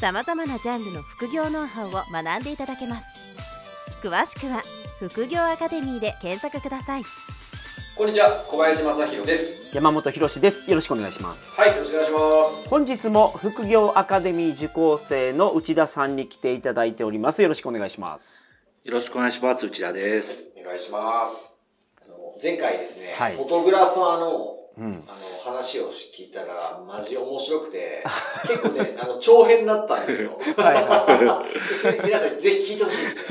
さまざまなジャンルの副業ノウハウを学んでいただけます詳しくは副業アカデミーで検索くださいこんにちは、小林正弘です。山本博です。よろしくお願いします。はい、よろしくお願いします。本日も副業アカデミー受講生の内田さんに来ていただいております。よろしくお願いします。よろしくお願いします。内田です。お願いします。前回ですね、はいフォトグラファーのうん。あの話を聞いたら、マジ面白くて、結構ね、あの長編だったんですよ。はいはそれ皆さんぜひ聞いてほしいですね。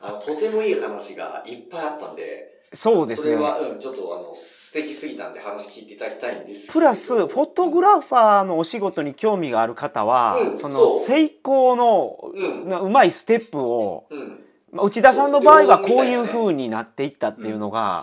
あのとてもいい話がいっぱいあったんで、そうですねそれ。は、うん、ちょっとあの素敵すぎたんで話聞いていただきたいんです。プラス、フォトグラファーのお仕事に興味がある方は、うんその成功のうんなうまいステップを、うん、まあ内田さんの場合はこういう風になっていったっていうのが。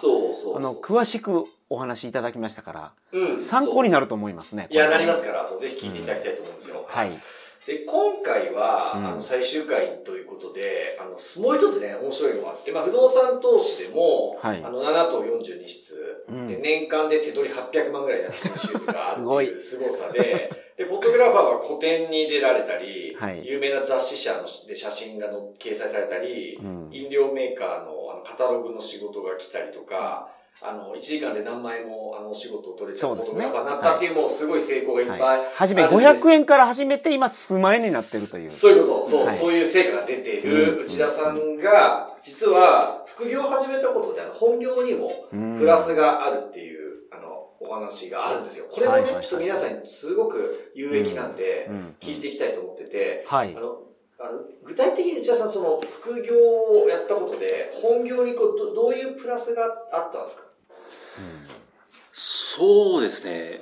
あの、詳しくお話しいただきましたから、うん、参考になると思いますね。いや、なりまますから、そうぜひ聞いていただきたいと思うんですよ。はい。で、今回は、うん。あの、最終回ということで、あの、もう一つね、面白いのがあって、まあ、不動産投資でも、はい。あの、7棟42室、うん。で、年間で手取り800万ぐらいになってる収入があ すごいるってい。う凄さで、で、フォトグラファーは個展に出られたり、はい。有名な雑誌社ので写真がの掲載されたり、うん。飲料メーカーのあのカタログの仕事が来たりとか、あの、1時間で何枚もあの、お仕事を取れちゃうフォそうですね。トグラファーになったっていう、もうすごい成功がいっぱいはい。はじめあるんです。500円から始めて今数万円になってるという。そういうこと、そう、はいそういう成果が出ていうん。る内田さんが、実は副業を始めたことで、あの本業にもうん。プラスがあるっていう、あの、お話があるんですよ。これもね、ちょっと皆さんにすごく有益なんでう、ん。聞いていきたいと思ってて、はい。あ。の、あの具体的に内田さん、その副業をやったことで、本業にこうどどういうプラスがあったんですか？そうですね。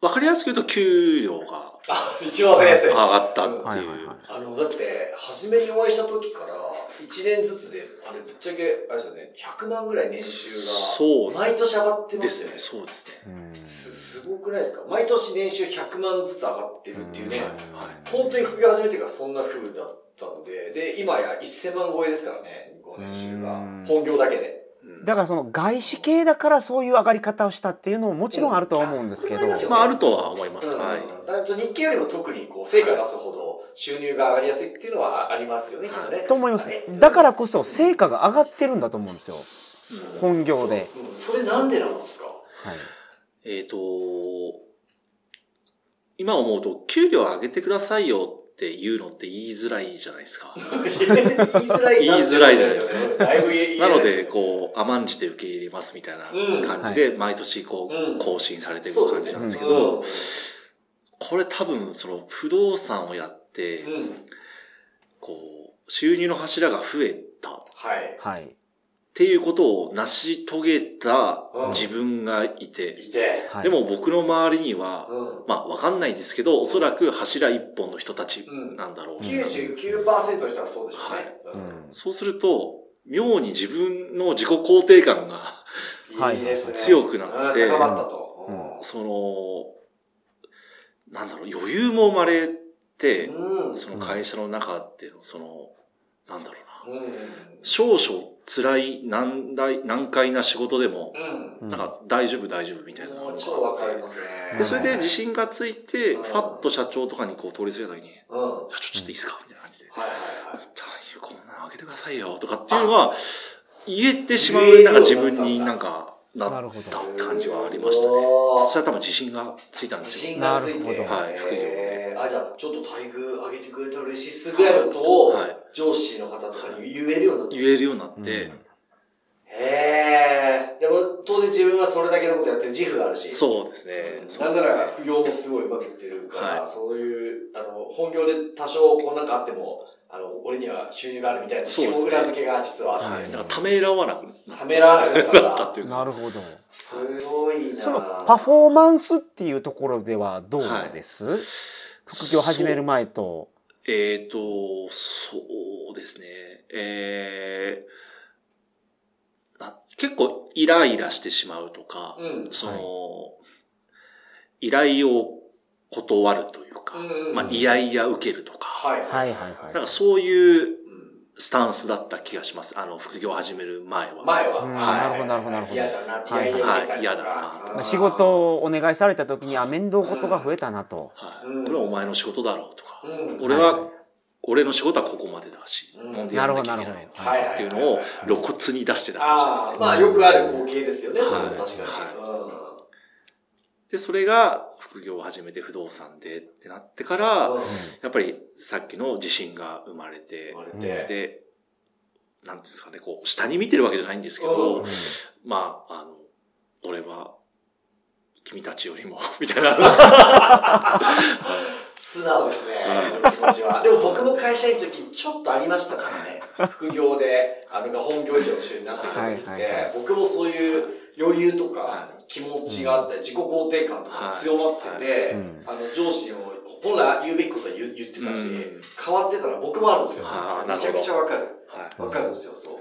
わかりやすく言うと、給料があ、一番わかりやすい。上がったっていう。あの、だって、初めにお会いした時から、1年ずつで、あれ、ぶっちゃけ、あれですよね、100万ぐらい年収が、そう毎年上がってますすね。。そうですね。うんすすごくないですか？毎年年収100万ずつ上がってるっていうね。うんはい本当に副業始めてからそんな風だったんで、で、今や1000万超えですからね、ご年収がうん。本業だけで。うんだからその外資系だからそういう上がり方をしたっていうのももちろんあるとは思うんですけど、うん。まあ、あるとは思います。うん。はい。日経よりも特にこう成果を出すほど収入が上がりやすいっていうのはありますよね、きっとね。と思います。えだからこそ成果が上がってるんだと思うんですよ。うん。本業で、うん。それなんでなんですか？はい、えっ、と、今思うと、給料上げてくださいよって言うのって言いづらいじゃないですか。言いづらい 言いづらいじゃないですかか。だいぶ言いなので、こう、甘んじて受け入れますみたいなうん感じで、毎年こう更新されてる感そうですね。じなんですけうどん、これ多分、その、不動産をやって、うん。こう、収入の柱が増えたっはい。はいていうことを成し遂げたうん自分がいて、いて。はいでも僕の周りには、うん。まあわかんないですけど、おそらく柱一本の人たちなんだろうな。99%の人はそうでしょうね。うんそうすると、妙に自分の自己肯定感が、はいいね。強くなってうん高まったと。うんその、なんだろう、余裕も生まれて、うん。その会社の中っていうの、その、なんだろうな、うん。少々辛い難題、難解な仕事でも、なんか大丈夫大丈夫みたいなのが超わかりますね。で、それで自信がついて、うんファッと社長とかにこう通り過ぎた時に、社長ちょっといいですか？みたいな感じで。はいはい。こんなのあげてくださいよとかっていうのが、言えてしまう、なんか自分になんかなった感じはありましたね。それは多分自信がついたんで自すよ。信がついて。はい副業えーあ、じゃあ、ちょっと待遇上げてくれたら嬉しいっすぐらいのことを、はい。上司の方とかに言えるようになって言えるようになって、うん。へえ。でも、当然自分はそれだけのことやってる自負があるし。そうですね。なんなら副業もすごいうまくいってるから、はい。そういう、あの、本業で多少こうなんかあっても、あの、俺には収入があるみたいな、下裏付けが実はあって、はい。だからためらわなくなた。めらわなくなった。んって。いうか。なるほど。すごいな。そのパフォーマンスっていうところではどうです、副業始める前とえっ、と、そうですね。えーな結構イライラしてしまうとか、うん。その、依頼を断るというか、うんまあ、いやいや受けるとか、はい。はいはいはい。だからそういううんスタンスだった気がします。あの、副業を始める前は。前は。うんはい。なるほどなるほど。なるほど嫌だな、いはいはい。嫌だなまあ仕事をお願いされた時に、あ、面倒事が増えたなと。はい。うんこれはお前の仕事だろうとか、うん。俺は、はい。俺の仕事はここまでだし、うん。なんでやらなきゃいけないのなるほど。なるほどっていうのを露骨に出してた話ですね。ああ、まあよくある光景ですよね、それもはい。確かに。で、それが副業を始めて不動産でってなってから、うん。やっぱりさっきの自信が生まれて。で、なんていうんですかね、こう、下に見てるわけじゃないんですけど、うんまあ、あの、俺は、君たちよりも、みたいな。素直ですねは、気持ちは。でも僕も会社員の時ちょっとありましたからね。副業で、あの、本業以上の収入になってくる時って、僕もそういう余裕とかは気持ちがあったり、自己肯定感とかが強まっててうん、あの、上司にも本来言うべきことは言言ってたしうん、変わってたら僕もあるんですよは。あめちゃくちゃわかる。はい。わかるんですよ、そう。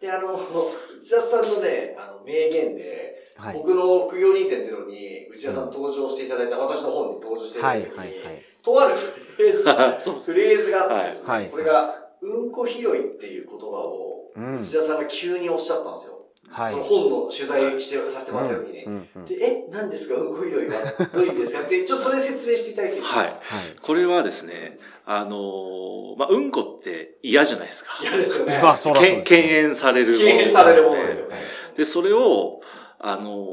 で、あの、内田さんのね、あの、名言で、はい。僕の副業2.0に内田さん登場していただいた、私の本に登場していたはいだいた時に、はいはい。とあるフレーズ フレーズがあってですね、はいはいこれが、うんこ拾いっていう言葉を、うん。内田さんが急におっしゃったんですよ。はいその。本の取材して、させてもらった時に。うんうんで、え、何ですか？うんこ拾いは？どういう意味ですか？って、ちょっとそれ説明していただいていいはい。これはですね、あのーまあ、うんこって嫌じゃないですか。嫌ですよね。まあ、そらそうけんですね敬遠されるもの敬遠されるものでよね。ですすよね。で、それを、あのー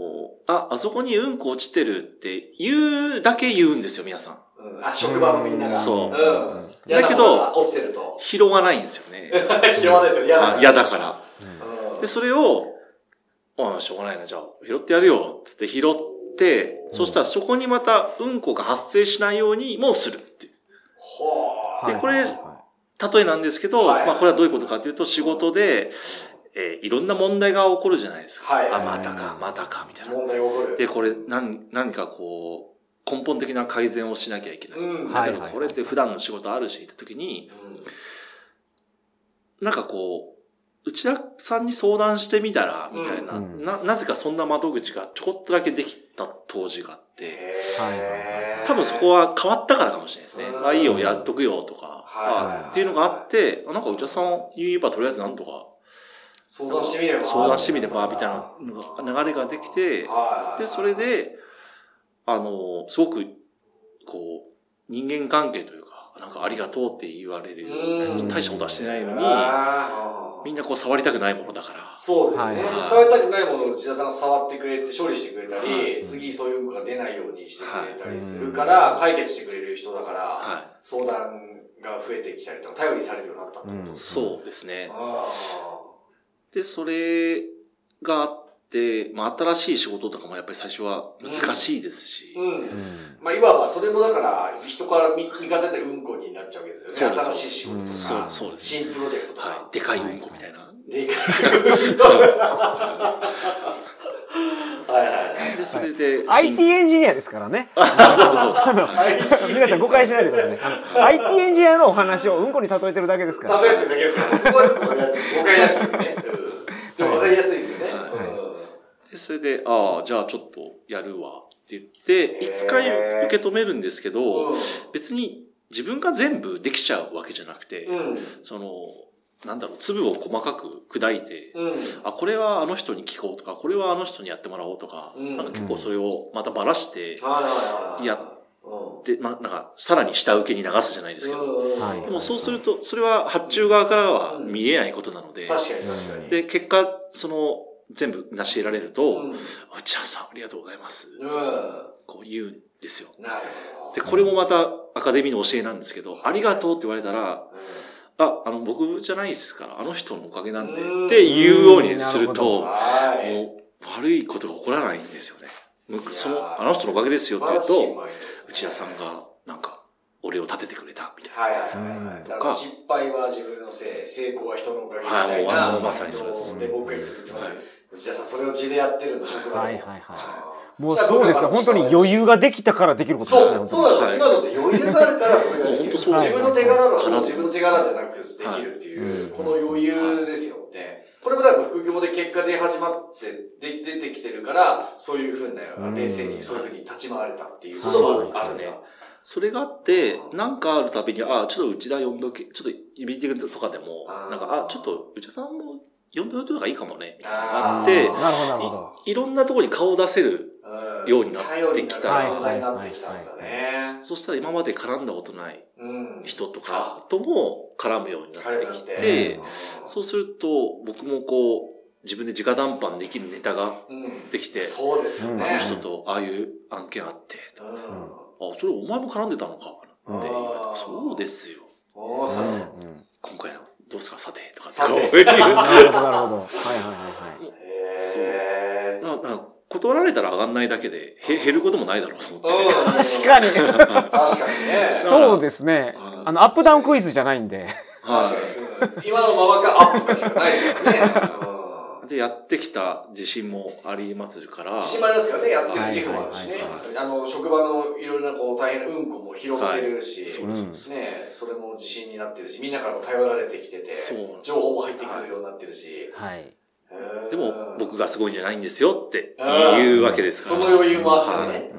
あ、あそこにうんこ落ちてるって言うだけ言うんですよ、皆さん。うんあ、職場のみんなが。そううん。だけど落ちてると。拾わないんですよね。拾わないですよ、嫌だから。あ嫌だから。うんで、それを、あしょうがないな、じゃあ、拾ってやるよ、つって拾って、そしたらそこにまたうんこが発生しないようにもするっていう。はいでこれは例えなんですけど、はいまあこれはどういうことかというと、仕事で、えーいろんな問題が起こるじゃないですか。はいあ、またか、またか、みたいな。問題起こる。で、これ何、何かこう、根本的な改善をしなきゃいけない。うんだけど、これって普段の仕事あるし、って時に、なんかこう、内田さんに相談してみたら、みたいな、うん。な、なぜかそんな窓口がちょこっとだけできた当時があって、多分そこは変わったからかもしれないですね。うん。あ、いいよ、やっとくよ、とか、はい。あっていうのがあって、あなんか内田さんに言えばとりあえずなんとか相談してみれば。相談してみれば、みたいな流れができて、はい。で、それ、で、あの、すごく、こう、人間関係というか、なんかありがとうって言われる。うん。大したことはしてないのに、みんなこう触りたくないものだから、そうですね。はい。触りたくないものを内田さんが触ってくれて、処理してくれたはり、い。次そういうのが出ないようにしてくれたりするかはら、解決してくれる人だから、は相談が増えてきたりとか、頼りにされるようになったってことうんい。そうですね。あで、それがあって、まあ、新しい仕事とかもやっぱり最初は難しいですしー、うん。うんまあ、いわばそれもだから、人から見見方でうんこになっちゃうわけですよね。新しい仕事とか、そうそうです新プロジェクトとか。はい。でかいうんこみたいな。でかい。はいはいはい。で、それで、IT エンジニアですからね。そうそう。皆さん誤解しないでくださいね。IT エンジニアのお話をうんこに例えてるだけですから。例えてるだけですから、そこはちょっとわかりやすい。誤解なくてね。うんでもわかりやすいですで、それで、ああ、じゃあちょっとやるわって言って、一回受け止めるんですけど、別に自分が全部できちゃうわけじゃなくて、うん。その、なんだろう、粒を細かく砕いて、うん。あ、これはあの人に聞こうとか、これはあの人にやってもらおうとか、うん。なんか結構それをまたばらして、やうん。で、まあ、なんか、さらに下請けに流すじゃないですけど、でもそうすると、それは発注側からは見えないことなので、確かに確かに。で、結果、その、全部成し得られると、うん。内田さんありがとうございます。うん。こう言うんですよ。なるほど。で、これもまたアカデミーの教えなんですけど、ありがとうって言われたら、あ、あの、僕じゃないですから、あの人のおかげなんで、うんって言うようにするうんと、はい。もう悪いことが起こらないんですよね。その、あの人のおかげですよって言うと、内田さんが、なんか、俺を立ててくれた、みたいな。はいはいはいから失敗は自分のせい、成功は人のおかげみたいはいもうな。もうまさにそうですで、僕がいつも言ってますはい内田さん、それを地でやってるんだ、職場はいはいはい。もうそうですね。本当に余裕ができたからできることですねそう、そうなんですよ。はい今のって余裕があるからそれができる。自分の手柄のはい。自分の手柄じゃなくできるっていう、はい。この余裕ですよね。これもだから副業で結果で始まって、で出てきてるから、そういうふうな、うん冷静にそういうふうに立ち回れたっていうこともあるんですはい。ね。それがあって、なんかあるたびに、あ、ちょっと内田呼んどけ、ちょっとミーティングとかでもなんか、あ、ちょっと内田さんも呼んでおいた方がいいかもね、みたいなのがあって、なるほどなるほど。いいろんなところに顔を出せる。うん。ようになってきた。そしたら今まで絡んだことないうん。人とかとも絡むようになってきてそうすると僕もこう、自分で直談判できるネタがうんできて、そうですようんあのね。人とああいう案件あって、とうん。あ、それお前も絡んでたのかって。言われてそうですよ。今回のどうですか？さてとかって なるほどなるほど。はいはいはいはい。へー。ななんか断られたら上がんないだけで、へ減ることもないだろうと思って。うん確かに。確かにね。そうですね。うん。あのアップダウンクイズじゃないんで。確かに。うん。今のままかアップかしかないからね。うんで、やってきた自信もありますから、自信もありますからね、やってる自負もあるしね。あの、職場のいろいろなこう大変なうんこも拾ってるし、そうですです。ねそれも自信になってるし、みんなからも頼られてきてて情報も入ってくるようになってるし。はいうんでも、僕がすごいんじゃないんですよって言うわけですから。その余裕もあってね。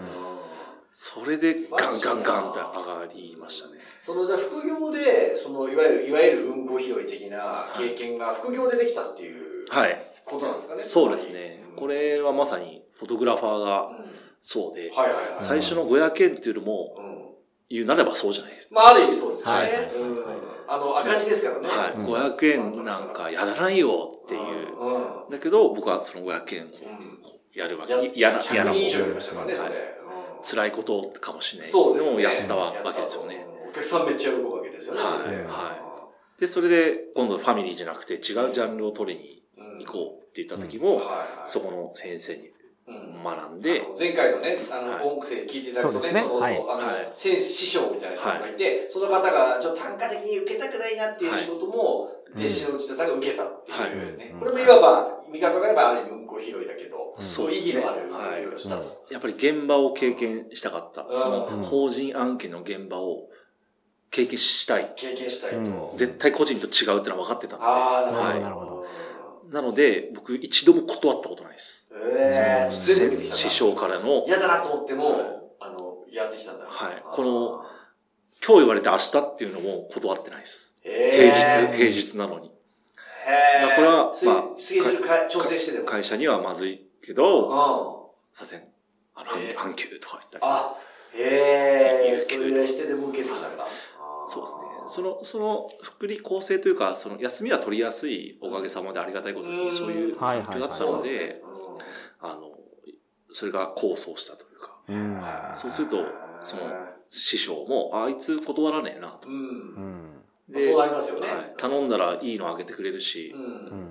それでガンガンガンって上がりましたね。そのじゃあ副業で、そのいわゆる、いわゆるうんこ拾い的な経験が副業でできたっていうはい。ことなんですかね。そうですね。これはまさにフォトグラファーうん、がはいそうで、はいはい。最初の500円っていうのもうん言うなればそうじゃないですか。まあ、ある意味そうですよね。はいうんあの、赤字ですからね。はい。うん500円なんかやらないよっていう。だけど、僕はその500円をやるわけ。嫌な、嫌100な人以上やりこましたからね、それ。はいうん辛いことかもしれない。そうですね。もやったわけですよね。。お客さんめっちゃ喜ぶわけですよね、はいそれではで、それで今度ファミリーじゃなくて違うジャンルを取りにうん行こうって言った時も、そこの先生にうん。学んで、前回のね、あの、はい。音声聞いていただくとね、そうですね。はい。そうそう、あのはい、先生師匠みたいな人がいて、その方がちょっと単価的に受けたくないなっていう仕事も、うん弟子の内田さんが受けたっていうね。はい。これもいわば、見方があればある意味うんこ拾いだけど、そう意義のあるうんこ拾いをしたと。やっぱり現場を経験したかった。うん。その法人案件の現場を経験したい。経験したいと。うん。絶対個人と違うってのは分かってたんで。ああ、はい。なるほど。なので、僕一度も断ったことないです。ええ、全部見てきたんだ師匠からの、嫌だなと思ってはいも、あの、やってきたんだ。はいこの、今日言われて明日っていうのも断ってないです。へ平ー日、平日なのに。へーこれはそういうまあスケジュールか調整してでも。会社にはまずいけど、あさせん。あの、半休とか言ったり。あ、へえ、有給それぐらいしてでも受けてきたんだ。そうですね。その、その、福利厚生というか、その、休みは取りやすいおかげさまでありがたいことうん。に、そういうはい環境だったので、あの、それが構想したというか、うん。そうするとその師匠も、ああいつ断らねえなと。う。。うん。んでそうなりますよね。はい、頼んだらいいのあげてくれるし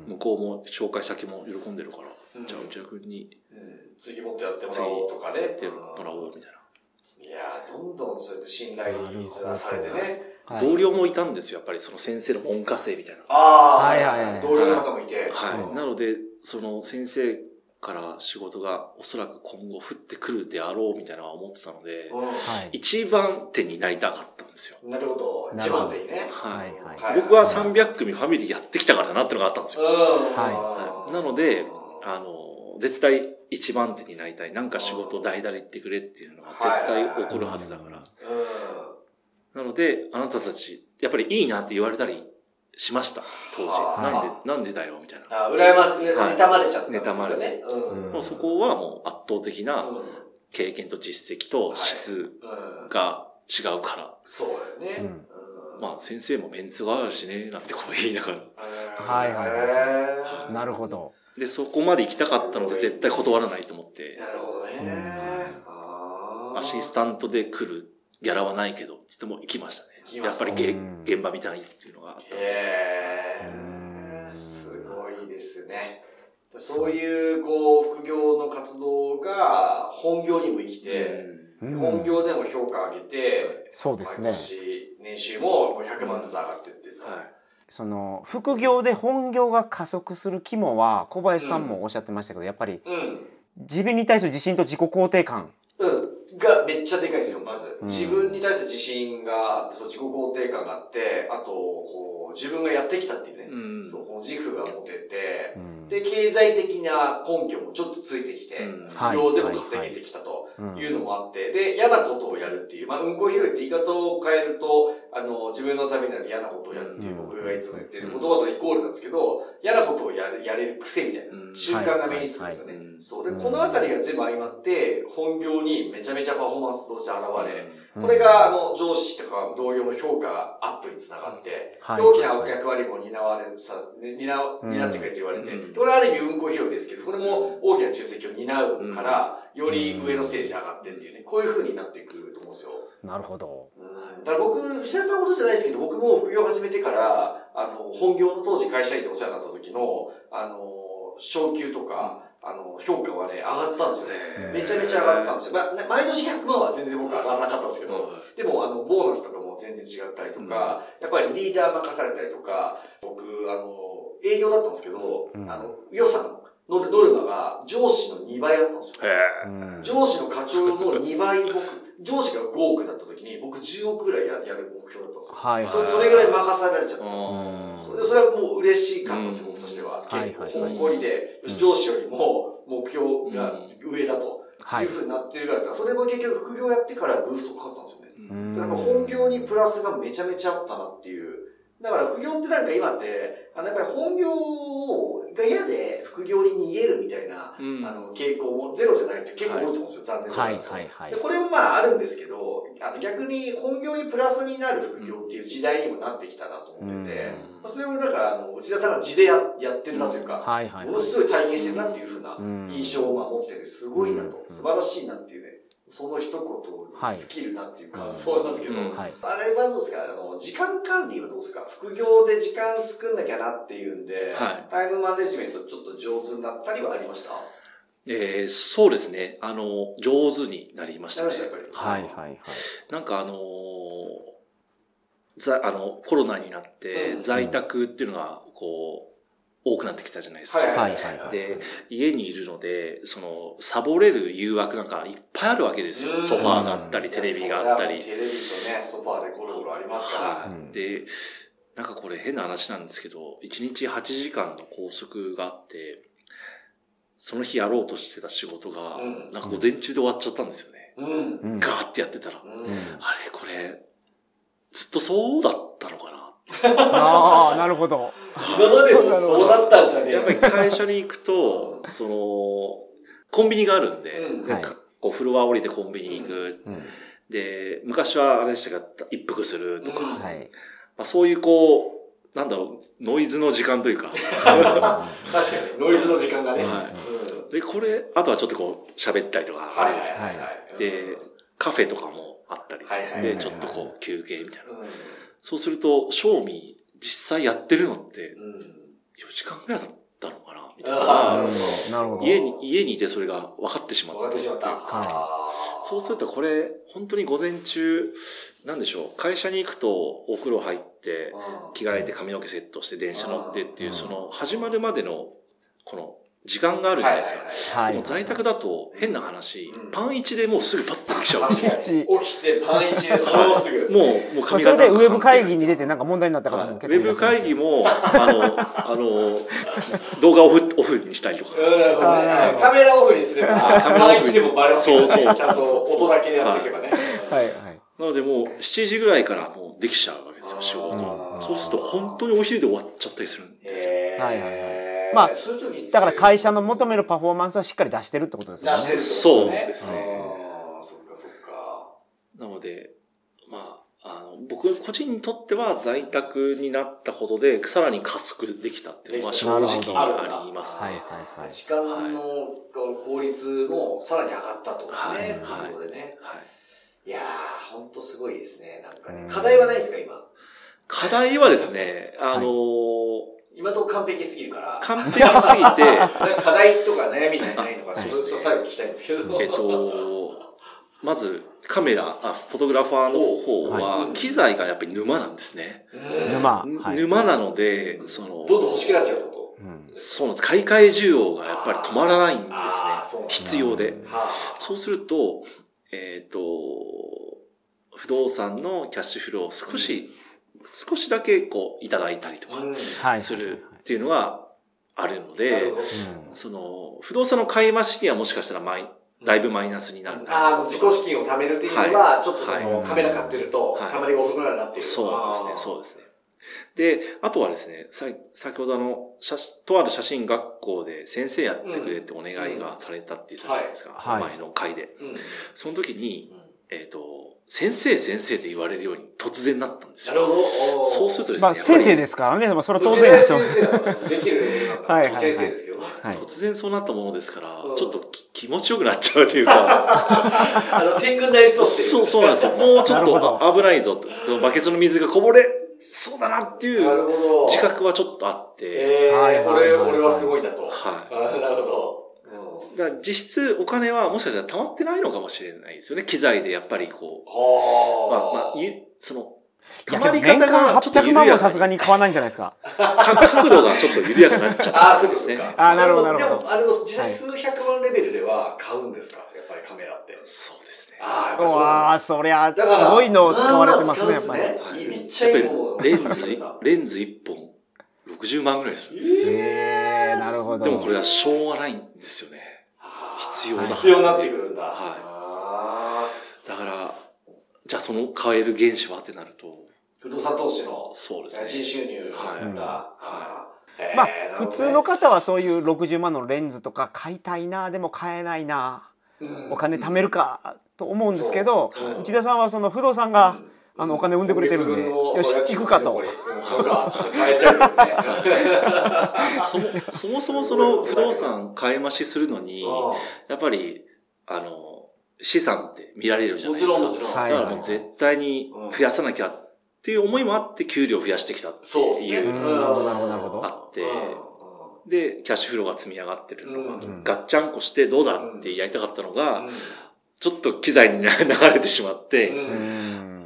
向こうも紹介先も喜んでるから、うん。じゃあ内田君にうん。次もっとやってもらおうとかね。やってもらおうみたいいやーどんどんそうやって信頼されてね。な。はい同僚もいたんですよ、やっぱりその先生の門下生みたいな。ああ、はいはいはい同僚の方もいて。はい。うんなので、その先生から仕事がおそらく今後降ってくるであろうみたいなのは思ってたので、うはい一番手になりたかったんですよ。ん。なるほど。一番手にね。はい。はい僕は300組ファミリーやってきたからなってのがあったんですよ。うん。はいなので、あの、絶対一番手になりたい。なんか仕事代打で言ってくれっていうのは絶対起こるはずだから。うなので、あなたたち、やっぱりいいなって言われたりしました、当時。はいなんで、なんでだよ、みたいな。ん。あ、羨ましい、はい妬まれちゃった。妬まれね。うん。うんもうそこはもう圧倒的なうん経験と実績と質うん。が違うから。そうだよね。まあ先生もメンツがあるしね、なんてこう言いながら。はいはいはいいなるほどで、そこまで行きたかったので絶対断らないと思って、なるほどねアシスタントで来るギャラはないけど、つっても行きましたね。やっぱりげうん現場見たいっていうのがあった。へすごいですね。そういう、こう、副業の活動が本業にも生きて、うん本業でも評価上げて、そうですね毎年年収ももう100万ずつ上がってってた。はい。その副業で本業が加速する肝は小林さんもおっしゃってましたけど、やっぱりうん。自分に対する自信と自己肯定感自分に対する自信があって、そう自己肯定感があって、あと、こう、自分がやってきたっていうね。うん。そう、この自負が持ててう、ん。で、経済的な根拠もちょっとついてきて、うん。はい。でも稼げてきたとうんい。うのもあって、で、嫌なことをやるっていう、まあ、うんこ拾いって言い方を変えると、あの、自分のためになる嫌なことをやるっていううん。僕がいつも言ってる言葉とイコールなんですけど、嫌なことをやるやれる癖みたいな。うん。習慣が目につくんですよね。はい。はい。はい。そう。で、うんこのあたりが全部相まって、本業にめちゃめちゃパフォーマンスとして現れ、うんこれが、あの、上司とか同僚の評価アップにつながって、はい。大きな役割も担われさ、ね担担ってくれって言われて、うん。これはある意味うんこ拾いですけど、これも大きな重責を担うから、より上のステージ上がってっていうね、こういう風になっていくと思うんですよ。なるほど。うん。だから僕、藤田さんほどじゃないですけど、僕も副業始めてから、あの、本業の当時会社員でお世話になった時の、あの、昇給とか、あの、評価はね、上がったんですよね。めちゃめちゃ上がったんですよ。ま毎年100万は全然僕上がらなかったんですけど、でも、あの、ボーナスとかも全然違ったりとか、やっぱりリーダー任されたりとか、僕、あの、営業だったんですけど、うんあの、予算、ノルノルマが上司の2倍だったんですよ。上司の課長の2倍僕、上司が5億だった時に、僕10億ぐらいややる目標だったんですよ。はいそそれぐらい任されちゃったんですよ。うんそれでそれはもう嬉しかったんですよ、僕としては。はい結構、はい誇りで、上司よりも目標が上だとはいいうふうになってるから、それも結局副業やってからブーストかかったんですよね。うんだから本業にプラスがめちゃめちゃあったなっていう。だから副業ってなんか今って、あのやっぱり本業が嫌で副業に逃げるみたいな、うん。あの傾向もゼロじゃないって結構多いと思うんですよ、残念ながら。はいはいはい。でこれもまああるんですけど、あの逆に本業にプラスになる副業っていう時代にもなってきたなと思ってて、うん。まあそれをだからあの内田さんが地でややってるなというか、はいはい。ものすごい体現してるなっていうふうなうん。印象をまあ持ってて、すごいなと、うん。素晴らしいなっていうね、その一言に尽きるなっていう感想なんですけど、うん。はい。あれはどうですか？あの、時間管理はどうですか？副業で時間作んなきゃなっていうんで、はい。タイムマネジメントちょっと上手になったりはありました？えーそうですね。あの、上手になりましたね。はい。はいはいなんかあのーざあの、コロナになってうん。在宅っていうのが、こう、多くなってきたじゃないですか。はいはいはいで、家にいるので、その、サボれる誘惑なんかいっぱいあるわけですよ。うんソファーがあったり、テレビがあったり。テレビとね、ソファーでゴロゴロありますから。で、なんかこれ変な話なんですけど、1日8時間の拘束があって、その日やろうとしてた仕事が、うんなんか午前中で終わっちゃったんですよね。うん。うんガーってやってたら。うんあれ、これ、ずっとそうだったのかなああなるほど。今までもそうだったんじゃねえ。やっぱり会社に行くと、その、コンビニがあるんで、うん。ではい。こうフロア降りてコンビニ行く。うん。で、昔はあれでしたが、一服するとか、うん。まはい。あ、そういうこう、なんだろう、ノイズの時間というか、確かに、ノイズの時間がね。はうん。で、これ、あとはちょっとこう、喋ったりとか、はいはいはい。ははい。で、カフェとかもあったりするんで、はいはいはい。ちょっとこう、休憩みたいな。うんそうすると、賞味、実際やってるのって、うん。4時間ぐらいだったのかなみたいあな。ーなるほど家に、家にいてそれが分かってしま分かってしまった。そうするとこれ、本当に午前中、なんでしょう、会社に行くとお風呂入って、うん着替えて髪の毛セットして電車乗ってっていうう、んその始まるまでの、この時間があるじゃないですか。はい。でも在宅だと変な話、うん。パン1でもうすぐパッと来ちゃう。んですよ。起きてパン一でそのまますぐ。もう、もうまあ髪型それでウェブ会議に出てなんか問題になった方はいウも結構いェブ会議も、あの、あの、動画オフ、オフにしたりとか。カメラオフにすれば、カメラオフにパン一でもバレますそうそう。ちゃんと音だけでやっていけばね。はい。はいなのでもう7時ぐらいからもうできちゃうわけですよ、仕事。そうすると本当にお昼で終わっちゃったりするんですよ。はいはいはいまあだから会社の求めるパフォーマンスはしっかり出してるってことですよね出してるそうですねそっかそっか。なので、まあ、あの、僕個人にとっては在宅になったことで、さらに加速できたっていうのは正直ありますね。はいはいはい時間の効率もさらに上がったとですね。はい副業でね。はい。いやー、ほんとすごいですね。なんかねうん。課題はないですか、今？課題はですね、あの今のとこ完璧すぎるから。完璧すぎて、課題とか悩みないないのか、あそれと最後聞きたいんですけど。えっと、まず、カメラ、あ、フォトグラファーの方は、はい機材がやっぱり沼なんですね。沼。はい。沼なので、その、どんどん欲しくなっちゃうこうんそうなんです。買い替え需要がやっぱり止まらないんですね必要で。そうすると、えっ、と、不動産のキャッシュフローを少し、少しだけこういただいたりとか。するっていうのがあるのなでその、不動産の買い増しにはもしかしたらマイだいぶマイナスになるああ、自己資金を貯めるっていうのは、ちょっとその、はいカメラ買ってると、はいたまりが遅くなるなっていう。そうですね、う。そうですね。で、あとはですね、さ先ほどあの、写とある写真学校で先生やってくれってお願いがされたって言ったじゃないですか、前の回で。うん。その時に、えっ、と、先生先生って言われるように突然なったんですよ。なるほど。そうするとですね、まあ、先生ですからね。まあ、それは当当然だと。然先生だからできるはいはいはい先生ですけどね。はい。突然そうなったものですから、うんちょっとき気持ちよくなっちゃうというか、あの、天狗になりそう。そう、そうなんですよ。もうちょっと危ないぞと。そのバケツの水がこぼれそうだなっていなうるほど。自覚はちょっとあって、ええはいはいはい俺、俺はすごいんだと。はい。あなるほど。うんだから実質お金はもしかしたら溜まってないのかもしれないですよね。機材でやっぱりこう、まあはまあ、ゆその、溜まり方がちょっと800万緩やかもさすがに買わないんじゃないですか。か角度がちょっと緩やかになっちゃああ、ったんですね。そうですか。あーなるほどなるほどでも、あれも実際数百万レベルでは買うんですか？やっぱりカメラって。そうですね。ああ、わあ、そりゃ、すごいのを使われてますね、やっぱり。はいいいめっちゃいいレンズ、レンズ1本60万ぐらいするんですよ。ええなるほど。でもこれはしょうがないんですよね。必要だ必要になってくるんだ。はいあだから、じゃあその買える原資はってなると、ー不動産投資のそうですね。家賃収入はいが。いまあ、普通の方はそういう60万のレンズとか買いたいな、でも買えないな、お金貯めるかと思うんですけど内田さんはその不動産が、あのお金を生んでくれてるんで。よし行くかと。そうか、つって変えちゃうけどね。そもそもそもその不動産買い増しするのに、うやっぱり、あの、資産って見られるじゃんないですか。もちろんもちろん。はい。だからもう絶対に増やさなきゃっていう思いもあって給料増やしてきたって。いううんなるほどなるほどなるほど。あってうん。で、キャッシュフローが積み上がってるの。が、うん。ガッチャンコしてどうだってやりたかったのが、うん。ちょっと機材に流れてしまって、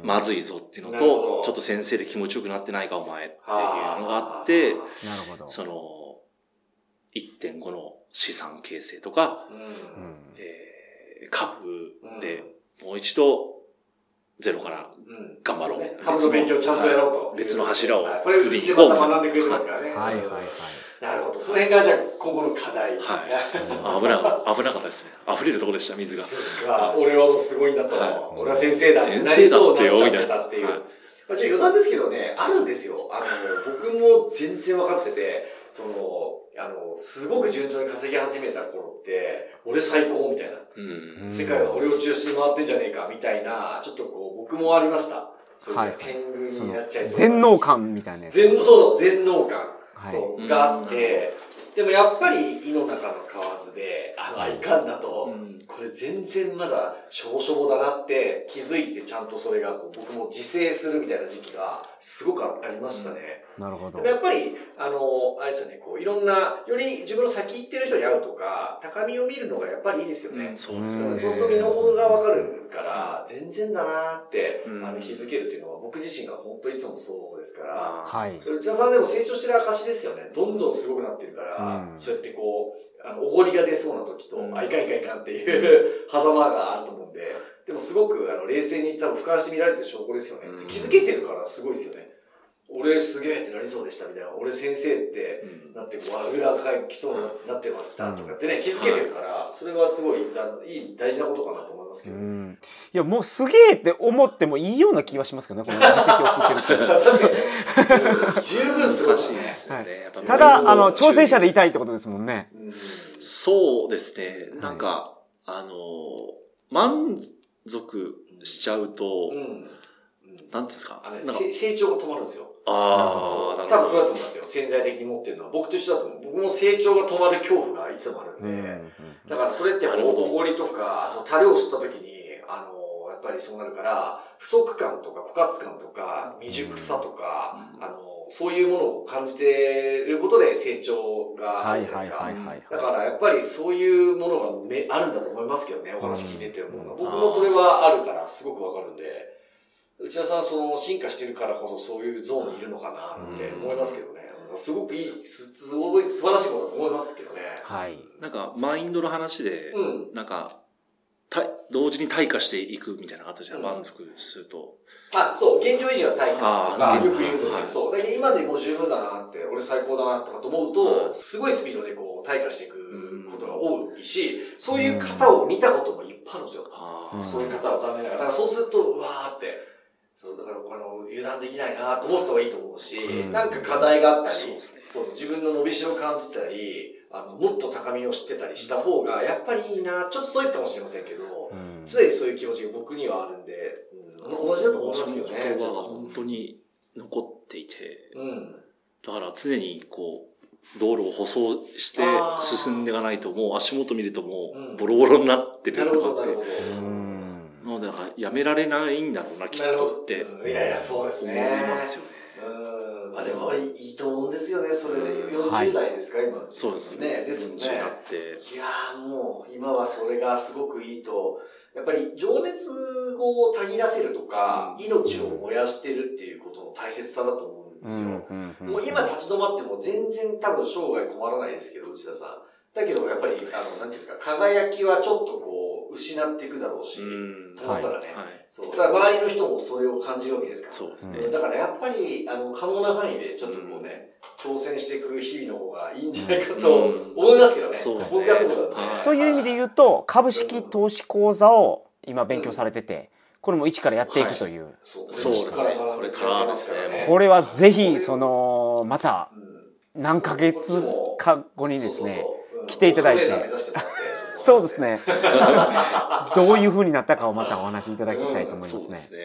まずいぞっていうのと、ちょっと先生で気持ちよくなってないかお前っていうのがあって、なるほど。その、1.5の資産形成とか、うん。うんえー株でもう一度ゼロからうん。頑張ろう。そうですね。株の勉強ちゃんとやろうと。別の柱を作りに行こう学んでくれてますからね。はいはいはい。なるほど。その辺がじゃあ今後の課題。はいあ危なかった、危なかったですね。溢れるところでした、水が。そうか俺はもうすごいんだとは。俺は先生だって先なり生だってよ、そうになっちゃみたいな。ってたっていう。はいまあ、ちょっと余談ですけどね、あるんですよ。あの、僕も全然分かってて、その、あの、すごく順調に稼ぎ始めた頃って、俺最高みたいな。うん。世界は俺を中心に回ってんじゃねえかみたいな、ちょっとこう、僕もありました。そういうはい天狗になっちゃいそうな。全能感みたいなやつ。全そうそう、全能感。はい。そうう、ん。があって、でもやっぱり胃の中の蛙で、あの、あいかんなと、うん。これ全然まだしょぼしょぼだなって気づいてちゃんとそれがこう僕も自制するみたいな時期がすごくありましたね。なるほどでも。やっぱり、あの、あれですよね、こういろんな、より自分の先行ってる人に会うとか、高みを見るのがやっぱりいいですよね。そうですね。そうそうすると身の程がわかるから、全然だなって、うんあの気づけるっていうのは僕自身が本当いつもそうですから、あはい。それ内田さんでも成長してる証ですよね。どんどんすごくなってるから、うんそうやってこう、あの、おごりが出そうな時と、うんあ、いかんいかんいかんっていう、狭間があると思うんで、でもすごく、あの、冷静に多分俯瞰して見られてる証拠ですよね。うん気づけてるからすごいですよね。俺すげえってなりそうでしたみたいな。俺先生って、うんなってこう、あぐらかきそうになってましたとかってね、気づけてるから、それはすごいだいい、大事なことかなと思いますけうど。ん。いや、もうすげえって思ってもいいような気はしますけどね、この実績を聞いてると。確かに、う ん十分すごい難しいね。ですよね。やっぱただ、あの、挑戦者でいたいってことですもんね。うんそうですね。なんか、あの、満足しちゃうと、うん。うんなんていうんですか？成長が止まるんですよ。ああ、多分。そうだと思いますよ。潜在的に持ってるのは。僕と一緒だと思う。僕も成長が止まる恐怖がいつもあるんで。だからそれっておごりとか、あとタレを吸った時に、あの、やっぱりそうなるから、不足感とか枯渇感とか、未熟さとか、うんあの、そういうものを感じてることで成長があるじゃないですか。だからやっぱりそういうものがめあるんだと思いますけどね、お話聞いてて思うのは。僕もそれはあるからすごくわかるんで、内田さんその進化してるからこそそういうゾーンにいるのかなって思いますけどね。すごくいい、すごい素晴らしいことだと思いますけどね。はい。なんか、マインドの話で、うん、なんか、同時に退化していくみたいな形で満足すると。あ、そう、現状維持は退化とか、よく言うんですけど、そう。だ今でもう十分だなって、俺最高だなとかと思うと、すごいスピードでこう、退化していくことが多いし、そういう方を見たこともいっぱいあるんですよ。そういう方は残念ながら。だからそうすると、うわーって、そう、だからあの、油断できないなと思ってた方がいいと思うし、なんか課題があったり、そう自分の伸びしろを感じたり、あの、もっと高みを知ってたりした方が、やっぱりいいな、ちょっとそういかもしれませんけど、うん、常にそういう気持ちが僕にはあるんで、うん、同じだと思いますけどね。言葉が本当に残っていて、うん、だから常にこう、道路を舗装して進んでいかないと、もう足元見るともう、ボロボロになってるとかって。なので、やめられないんだろうな、きっとって。いやいや、そうですね。思いますよね。まあでもいいと思うんですよね、それで。40代ですか、今。そうですね。ですもんね。いやもう、今はそれがすごくいいと。やっぱり情熱をたぎらせるとか、命を燃やしてるっていうことの大切さだと思うんですよ。もう今立ち止まっても全然多分生涯困らないですけど、内田さん。だけどやっぱり、あの、なんていうんですか、輝きはちょっとこう、失っていくだろうし、と思ったらね、はい、そう。だから周りの人もそれを感じるわけですから。そうですね。だからやっぱり、あの、可能な範囲でちょっとこうね、挑戦していく日々の方がいいんじゃないかと思いますけどね。そうですね。僕はそうだね。そういう意味で言うと、株式投資講座を今勉強されてて、これも一からやっていくという。そうですね。これからですね。これはぜひ、その、また、何ヶ月か後にですね、来ていただいて。そうですね。どういうふうになったかをまたお話しいただきたいと思いますね。そうですね。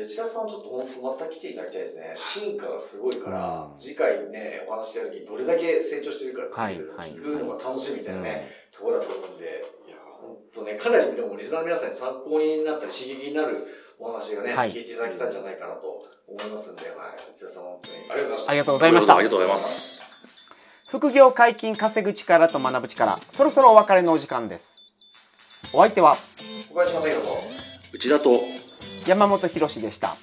内田さんちょっと本当また来ていただきたいですね。進化がすごいから、次回ね、お話してる時どれだけ成長してるかっていう聞くのが楽しみみたいなね、ところだと思うんで、いや、本当ね、かなりでもリスナーの皆さんに参考になったり刺激になるお話がね、聞いていただけたんじゃないかなと思いますんで、はい。内田さん本当にありがとうございました。ありがとうございました。ありがとうございます。副業解禁稼ぐ力と学ぶ力。そろそろお別れのお時間です。お相手は小林正宏と。内田と。山本博でした。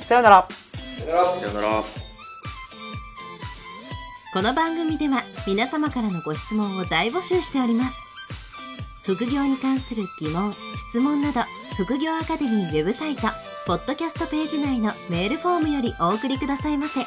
さよなら。さよなら。さよなら。この番組では皆様からのご質問を大募集しております。副業に関する疑問質問など副業アカデミーウェブサイトポッドキャストページ内のメールフォームよりお送りくださいませ。